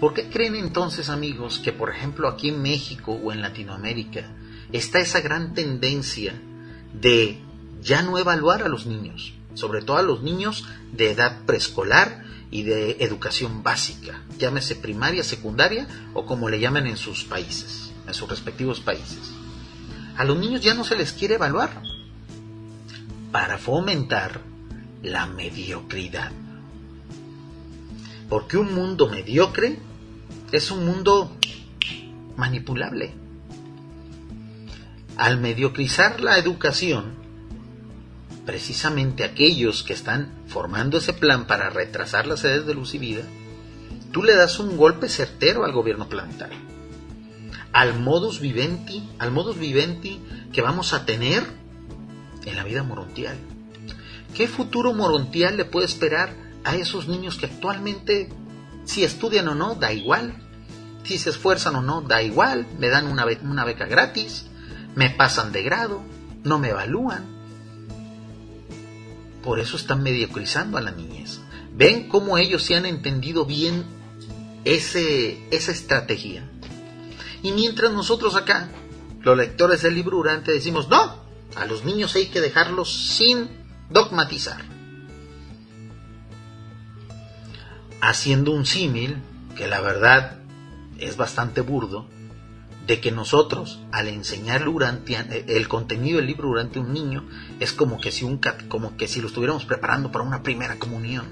¿Por qué creen entonces, amigos, que por ejemplo aquí en México o en Latinoamérica está esa gran tendencia de ya no evaluar a los niños, sobre todo a los niños de edad preescolar y de educación básica, llámese primaria, secundaria o como le llaman en sus países, en sus respectivos países? A los niños ya no se les quiere evaluar para fomentar la mediocridad. Porque un mundo mediocre es un mundo manipulable. Al mediocrizar la educación, precisamente aquellos que están formando ese plan para retrasar las sedes de luz y vida, tú le das un golpe certero al gobierno planetario. Al modus vivendi, al modus vivendi que vamos a tener en la vida morontial. ¿Qué futuro morontial le puede esperar a esos niños que actualmente si estudian o no, da igual. Si se esfuerzan o no, da igual. Me dan una, beca gratis. Me pasan de grado. No me evalúan. Por eso están mediocrizando a la niñez. Ven cómo ellos se han entendido bien ese, esa estrategia. Y mientras nosotros acá, los lectores del libro Durante, decimos, no, a los niños hay que dejarlos sin dogmatizar. haciendo un símil, que la verdad es bastante burdo, de que nosotros, al enseñar eh, el contenido del libro durante un niño, es como que, si un, como que si lo estuviéramos preparando para una primera comunión.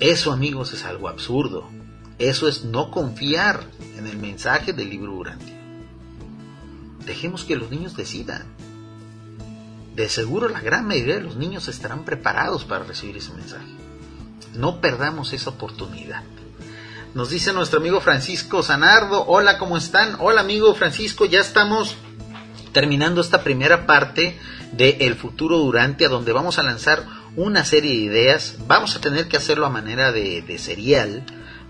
Eso, amigos, es algo absurdo. Eso es no confiar en el mensaje del libro Urantia. Dejemos que los niños decidan. De seguro la gran mayoría de los niños estarán preparados para recibir ese mensaje. No perdamos esa oportunidad. Nos dice nuestro amigo Francisco Zanardo, hola, ¿cómo están? Hola amigo Francisco, ya estamos terminando esta primera parte de El futuro durante, a donde vamos a lanzar una serie de ideas. Vamos a tener que hacerlo a manera de, de serial.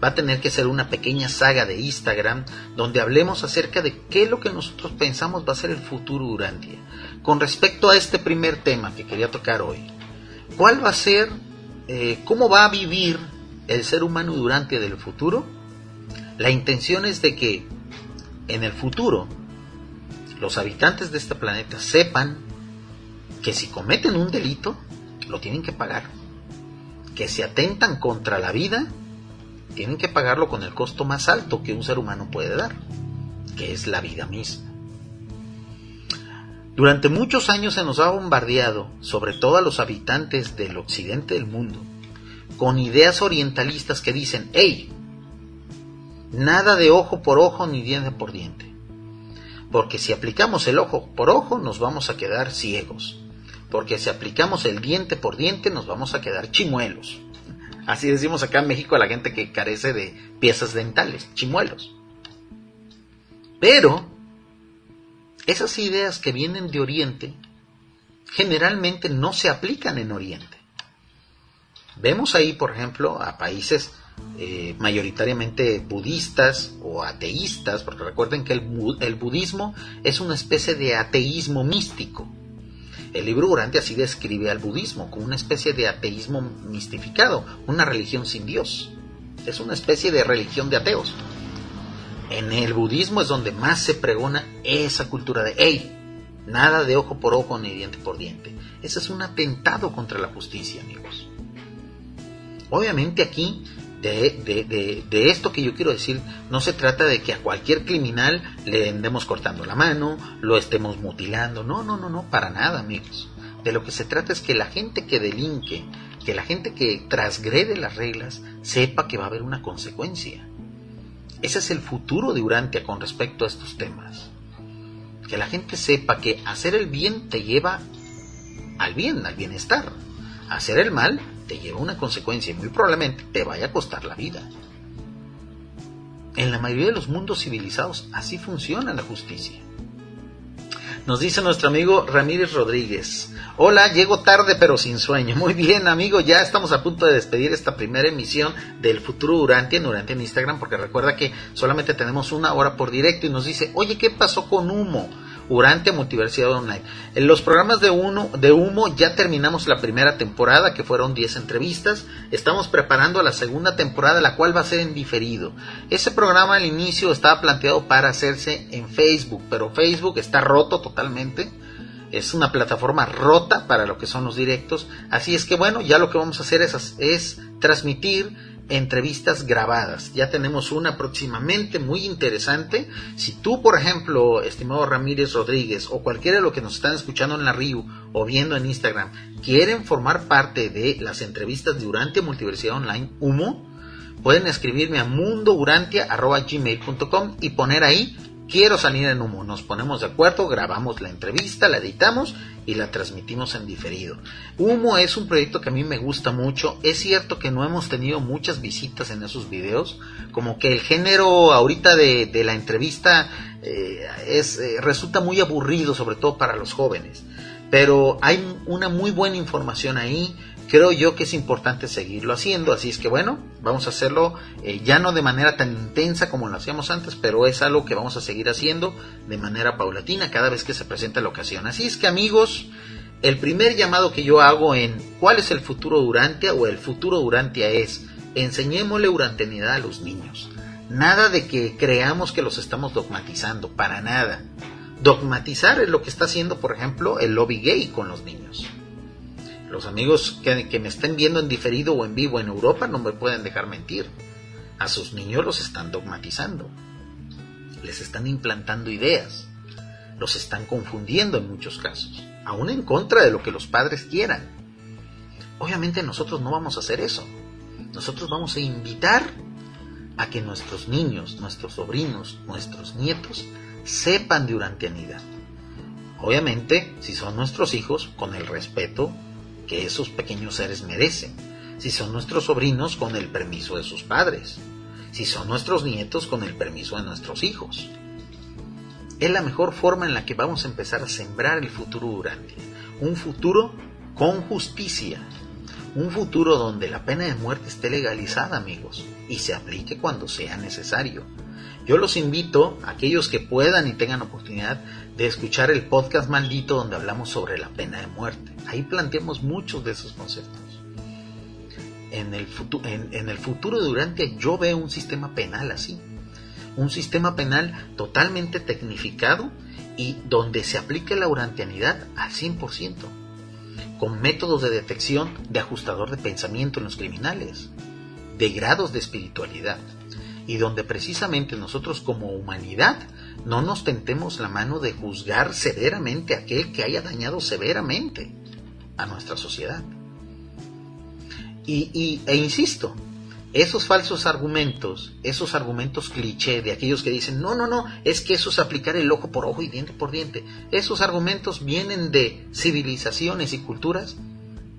Va a tener que ser una pequeña saga de Instagram donde hablemos acerca de qué es lo que nosotros pensamos va a ser el futuro durante. Con respecto a este primer tema que quería tocar hoy, ¿cuál va a ser, eh, cómo va a vivir el ser humano durante del futuro? La intención es de que en el futuro los habitantes de este planeta sepan que si cometen un delito, lo tienen que pagar. Que si atentan contra la vida, tienen que pagarlo con el costo más alto que un ser humano puede dar, que es la vida misma. Durante muchos años se nos ha bombardeado, sobre todo a los habitantes del occidente del mundo, con ideas orientalistas que dicen, hey, nada de ojo por ojo ni diente por diente porque si aplicamos el ojo por ojo nos vamos a quedar ciegos, porque si aplicamos el diente por diente nos vamos a quedar chimuelos. Así decimos acá en México a la gente que carece de piezas dentales, chimuelos. Pero esas ideas que vienen de Oriente generalmente no se aplican en Oriente. Vemos ahí, por ejemplo, a países eh, mayoritariamente budistas o ateístas, porque recuerden que el, budismo es una especie de ateísmo místico. El libro Durante así describe al budismo como una especie de ateísmo mistificado, una religión sin Dios. Es una especie de religión de ateos. En el budismo es donde más se pregona esa cultura de, hey, nada de ojo por ojo ni diente por diente. Ese es un atentado contra la justicia, amigos. Obviamente aquí de, de, esto que yo quiero decir, no se trata de que a cualquier criminal le andemos cortando la mano, lo estemos mutilando, no, no, no, no, para nada, amigos. De lo que se trata es que la gente que delinque, que la gente que transgrede las reglas, sepa que va a haber una consecuencia. Ese es el futuro de Urantia con respecto a estos temas. Que la gente sepa que hacer el bien te lleva al bien, al bienestar. Hacer el mal te lleva una consecuencia y muy probablemente te vaya a costar la vida. En la mayoría de los mundos civilizados así funciona la justicia. Nos dice nuestro amigo Ramírez Rodríguez. Hola, llego tarde pero sin sueño. Muy bien, amigo, ya estamos a punto de despedir esta primera emisión del futuro Durante en Durante en Instagram, porque recuerda que solamente tenemos una hora por directo y nos dice, oye, ¿qué pasó con Humo? Urantia Multiversidad Online. En los programas de, uno, de humo ya terminamos la primera temporada, que fueron 10 entrevistas. Estamos preparando la segunda temporada, la cual va a ser en diferido. Ese programa al inicio estaba planteado para hacerse en Facebook, pero Facebook está roto totalmente. Es una plataforma rota para lo que son los directos. Así es que bueno, ya lo que vamos a hacer es transmitir entrevistas grabadas. Ya tenemos una próximamente muy interesante. Si tú, por ejemplo, estimado Ramírez Rodríguez, o cualquiera de los que nos están escuchando en la RIU o viendo en Instagram, quieren formar parte de las entrevistas de Urantia Multiversidad Online, Humo, pueden escribirme a mundourantia.gmail.com y poner ahí quiero salir en humo. Nos ponemos de acuerdo, grabamos la entrevista, la editamos y la transmitimos en diferido. Humo es un proyecto que a mí me gusta mucho. Es cierto que no hemos tenido muchas visitas en esos videos, como que el género ahorita de, la entrevista eh, es, eh, resulta muy aburrido, sobre todo para los jóvenes. Pero hay una muy buena información ahí creo yo que es importante seguirlo haciendo. Así es que bueno, vamos a hacerlo eh, ya no de manera tan intensa como lo hacíamos antes, pero es algo que vamos a seguir haciendo de manera paulatina cada vez que se presenta la ocasión. Así es que amigos, el primer llamado que yo hago en cuál es el futuro durante o el futuro durante es enseñémosle urantenidad a los niños. Nada de que creamos que los estamos dogmatizando, para nada. Dogmatizar es lo que está haciendo, por ejemplo, el lobby gay con los niños los amigos que, me estén viendo en diferido o en vivo en Europa no me pueden dejar mentir. A sus niños los están dogmatizando. Les están implantando ideas. Los están confundiendo en muchos casos. Aún en contra de lo que los padres quieran. Obviamente nosotros no vamos a hacer eso. Nosotros vamos a invitar a que nuestros niños, nuestros sobrinos, nuestros nietos sepan de urantianidad. Obviamente, si son nuestros hijos, con el respeto que esos pequeños seres merecen, si son nuestros sobrinos con el permiso de sus padres, si son nuestros nietos con el permiso de nuestros hijos. es la mejor forma en la que vamos a empezar a sembrar el futuro Urantia. Un futuro con justicia. Un futuro donde la pena de muerte esté legalizada, amigos, y se aplique cuando sea necesario. Yo los invito, a aquellos que puedan y tengan oportunidad, de escuchar el podcast maldito donde hablamos sobre la pena de muerte. Ahí planteamos muchos de esos conceptos. En el, en el futuro de Urantia yo veo un sistema penal así. Un sistema penal totalmente tecnificado y donde se aplique la urantianidad al 100%, con métodos de detección de ajustador de pensamiento en los criminales, de grados de espiritualidad, y donde precisamente nosotros como humanidad no nos tentemos la mano de juzgar severamente a aquel que haya dañado severamente a nuestra sociedad. Y, e insisto, esos falsos argumentos, esos argumentos cliché de aquellos que dicen, no, no, no, es que eso es aplicar el ojo por ojo y diente por diente, esos argumentos vienen de civilizaciones y culturas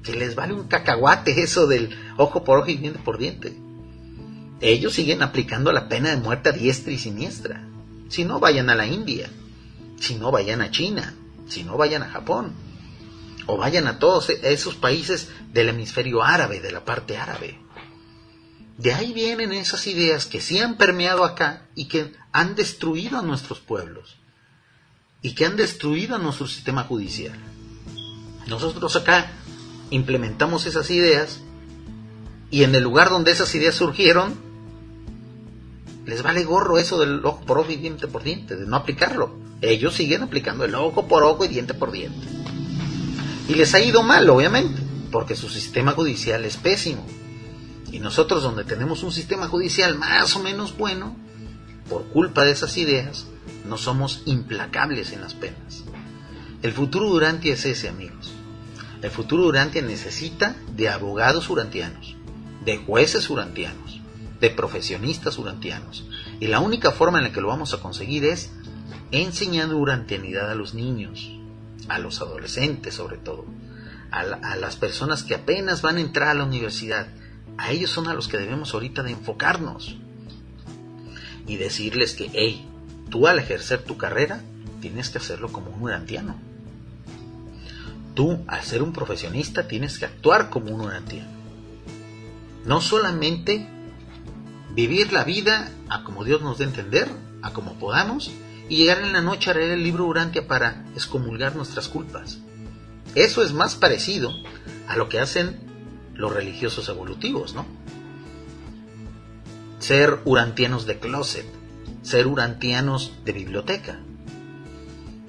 que les vale un cacahuate eso del ojo por ojo y diente por diente. Ellos siguen aplicando la pena de muerte a diestra y siniestra. Si no, vayan a la India. Si no, vayan a China. Si no, vayan a Japón. O vayan a todos esos países del hemisferio árabe, de la parte árabe. De ahí vienen esas ideas que sí han permeado acá y que han destruido a nuestros pueblos. Y que han destruido a nuestro sistema judicial. Nosotros acá implementamos esas ideas y en el lugar donde esas ideas surgieron, les vale gorro eso del ojo por ojo y diente por diente, de no aplicarlo. Ellos siguen aplicando el ojo por ojo y diente por diente. Y les ha ido mal, obviamente, porque su sistema judicial es pésimo. Y nosotros donde tenemos un sistema judicial más o menos bueno, por culpa de esas ideas, no somos implacables en las penas. El futuro Durantia es ese, amigos. El futuro Durantia necesita de abogados urantianos, de jueces urantianos, de profesionistas urantianos. Y la única forma en la que lo vamos a conseguir es enseñando urantianidad a los niños, a los adolescentes sobre todo, a, las personas que apenas van a entrar a la universidad. A ellos son a los que debemos ahorita de enfocarnos y decirles que, hey, tú al ejercer tu carrera tienes que hacerlo como un urantiano. Tú, al ser un profesionista, tienes que actuar como un urantiano. No solamente vivir la vida a como Dios nos dé entender, a como podamos, y llegar en la noche a leer el libro Urantia para excomulgar nuestras culpas. Eso es más parecido a lo que hacen los religiosos evolutivos, ¿no? Ser urantianos de closet, ser urantianos de biblioteca.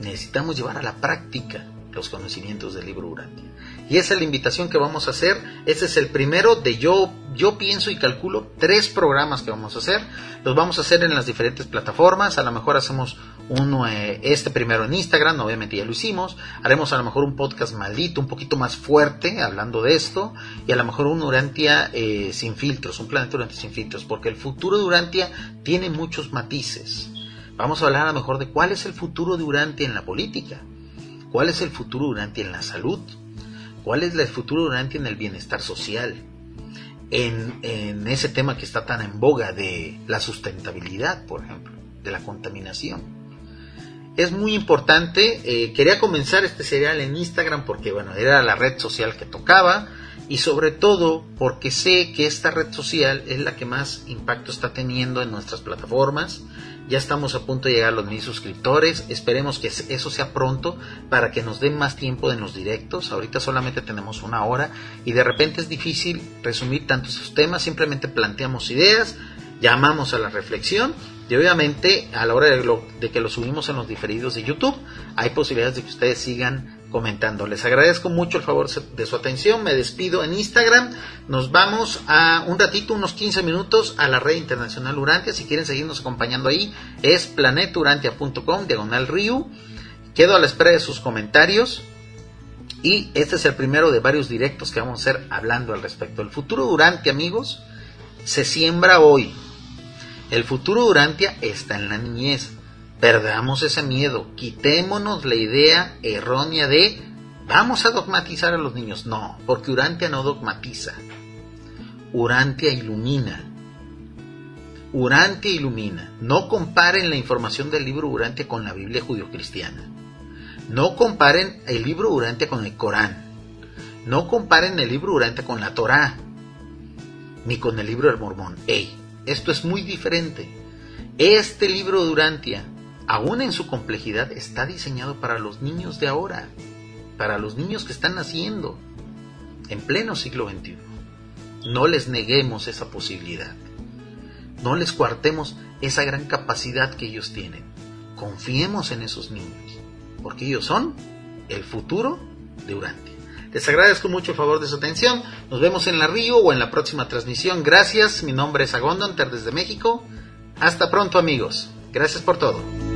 Necesitamos llevar a la práctica los conocimientos del libro Urantia. Y esa es la invitación que vamos a hacer. Este es el primero de yo, yo pienso y calculo tres programas que vamos a hacer. Los vamos a hacer en las diferentes plataformas. A lo mejor hacemos uno, eh, este primero en Instagram, obviamente ya lo hicimos. Haremos a lo mejor un podcast maldito, un poquito más fuerte, hablando de esto. Y a lo mejor un Urantia eh, sin filtros, un planeta Urantia sin filtros. Porque el futuro de Urantia tiene muchos matices. Vamos a hablar a lo mejor de cuál es el futuro de Urantia en la política. ¿Cuál es el futuro de Urantia en la salud? ¿Cuál es el futuro durante el bienestar social? En, ese tema que está tan en boga de la sustentabilidad, por ejemplo, de la contaminación. Es muy importante, eh, quería comenzar este serial en Instagram porque, bueno, era la red social que tocaba y sobre todo porque sé que esta red social es la que más impacto está teniendo en nuestras plataformas ya estamos a punto de llegar a los mil suscriptores. Esperemos que eso sea pronto para que nos den más tiempo en los directos. Ahorita solamente tenemos una hora y de repente es difícil resumir tantos temas. Simplemente planteamos ideas, llamamos a la reflexión y obviamente a la hora de, de que lo subimos en los diferidos de YouTube hay posibilidades de que ustedes sigan comentando. Les agradezco mucho el favor de su atención. Me despido en Instagram. Nos vamos a un ratito, unos 15 minutos, a la red internacional Urantia. Si quieren seguirnos acompañando ahí, es planeturantia.com, diagonal Río. Quedo a la espera de sus comentarios. Y este es el primero de varios directos que vamos a hacer hablando al respecto. El futuro Urantia, amigos, se siembra hoy. El futuro Urantia está en la niñez. Perdamos ese miedo, quitémonos la idea errónea de vamos a dogmatizar a los niños. No, porque Urantia no dogmatiza. Urantia ilumina. Urantia ilumina. No comparen la información del libro Urantia con la Biblia judio-cristiana. No comparen el libro Urantia con el Corán. No comparen el libro Urantia con la Torá. Ni con el libro del Mormón. Ey, esto es muy diferente. Este libro de Urantia, aún en su complejidad, está diseñado para los niños de ahora. Para los niños que están naciendo en pleno siglo XXI. No les neguemos esa posibilidad. No les cuartemos esa gran capacidad que ellos tienen. Confiemos en esos niños, porque ellos son el futuro de Urantia. Les agradezco mucho el favor de su atención. Nos vemos en la Río o en la próxima transmisión. Gracias. Mi nombre es Agondonter desde México. Hasta pronto amigos. Gracias por todo.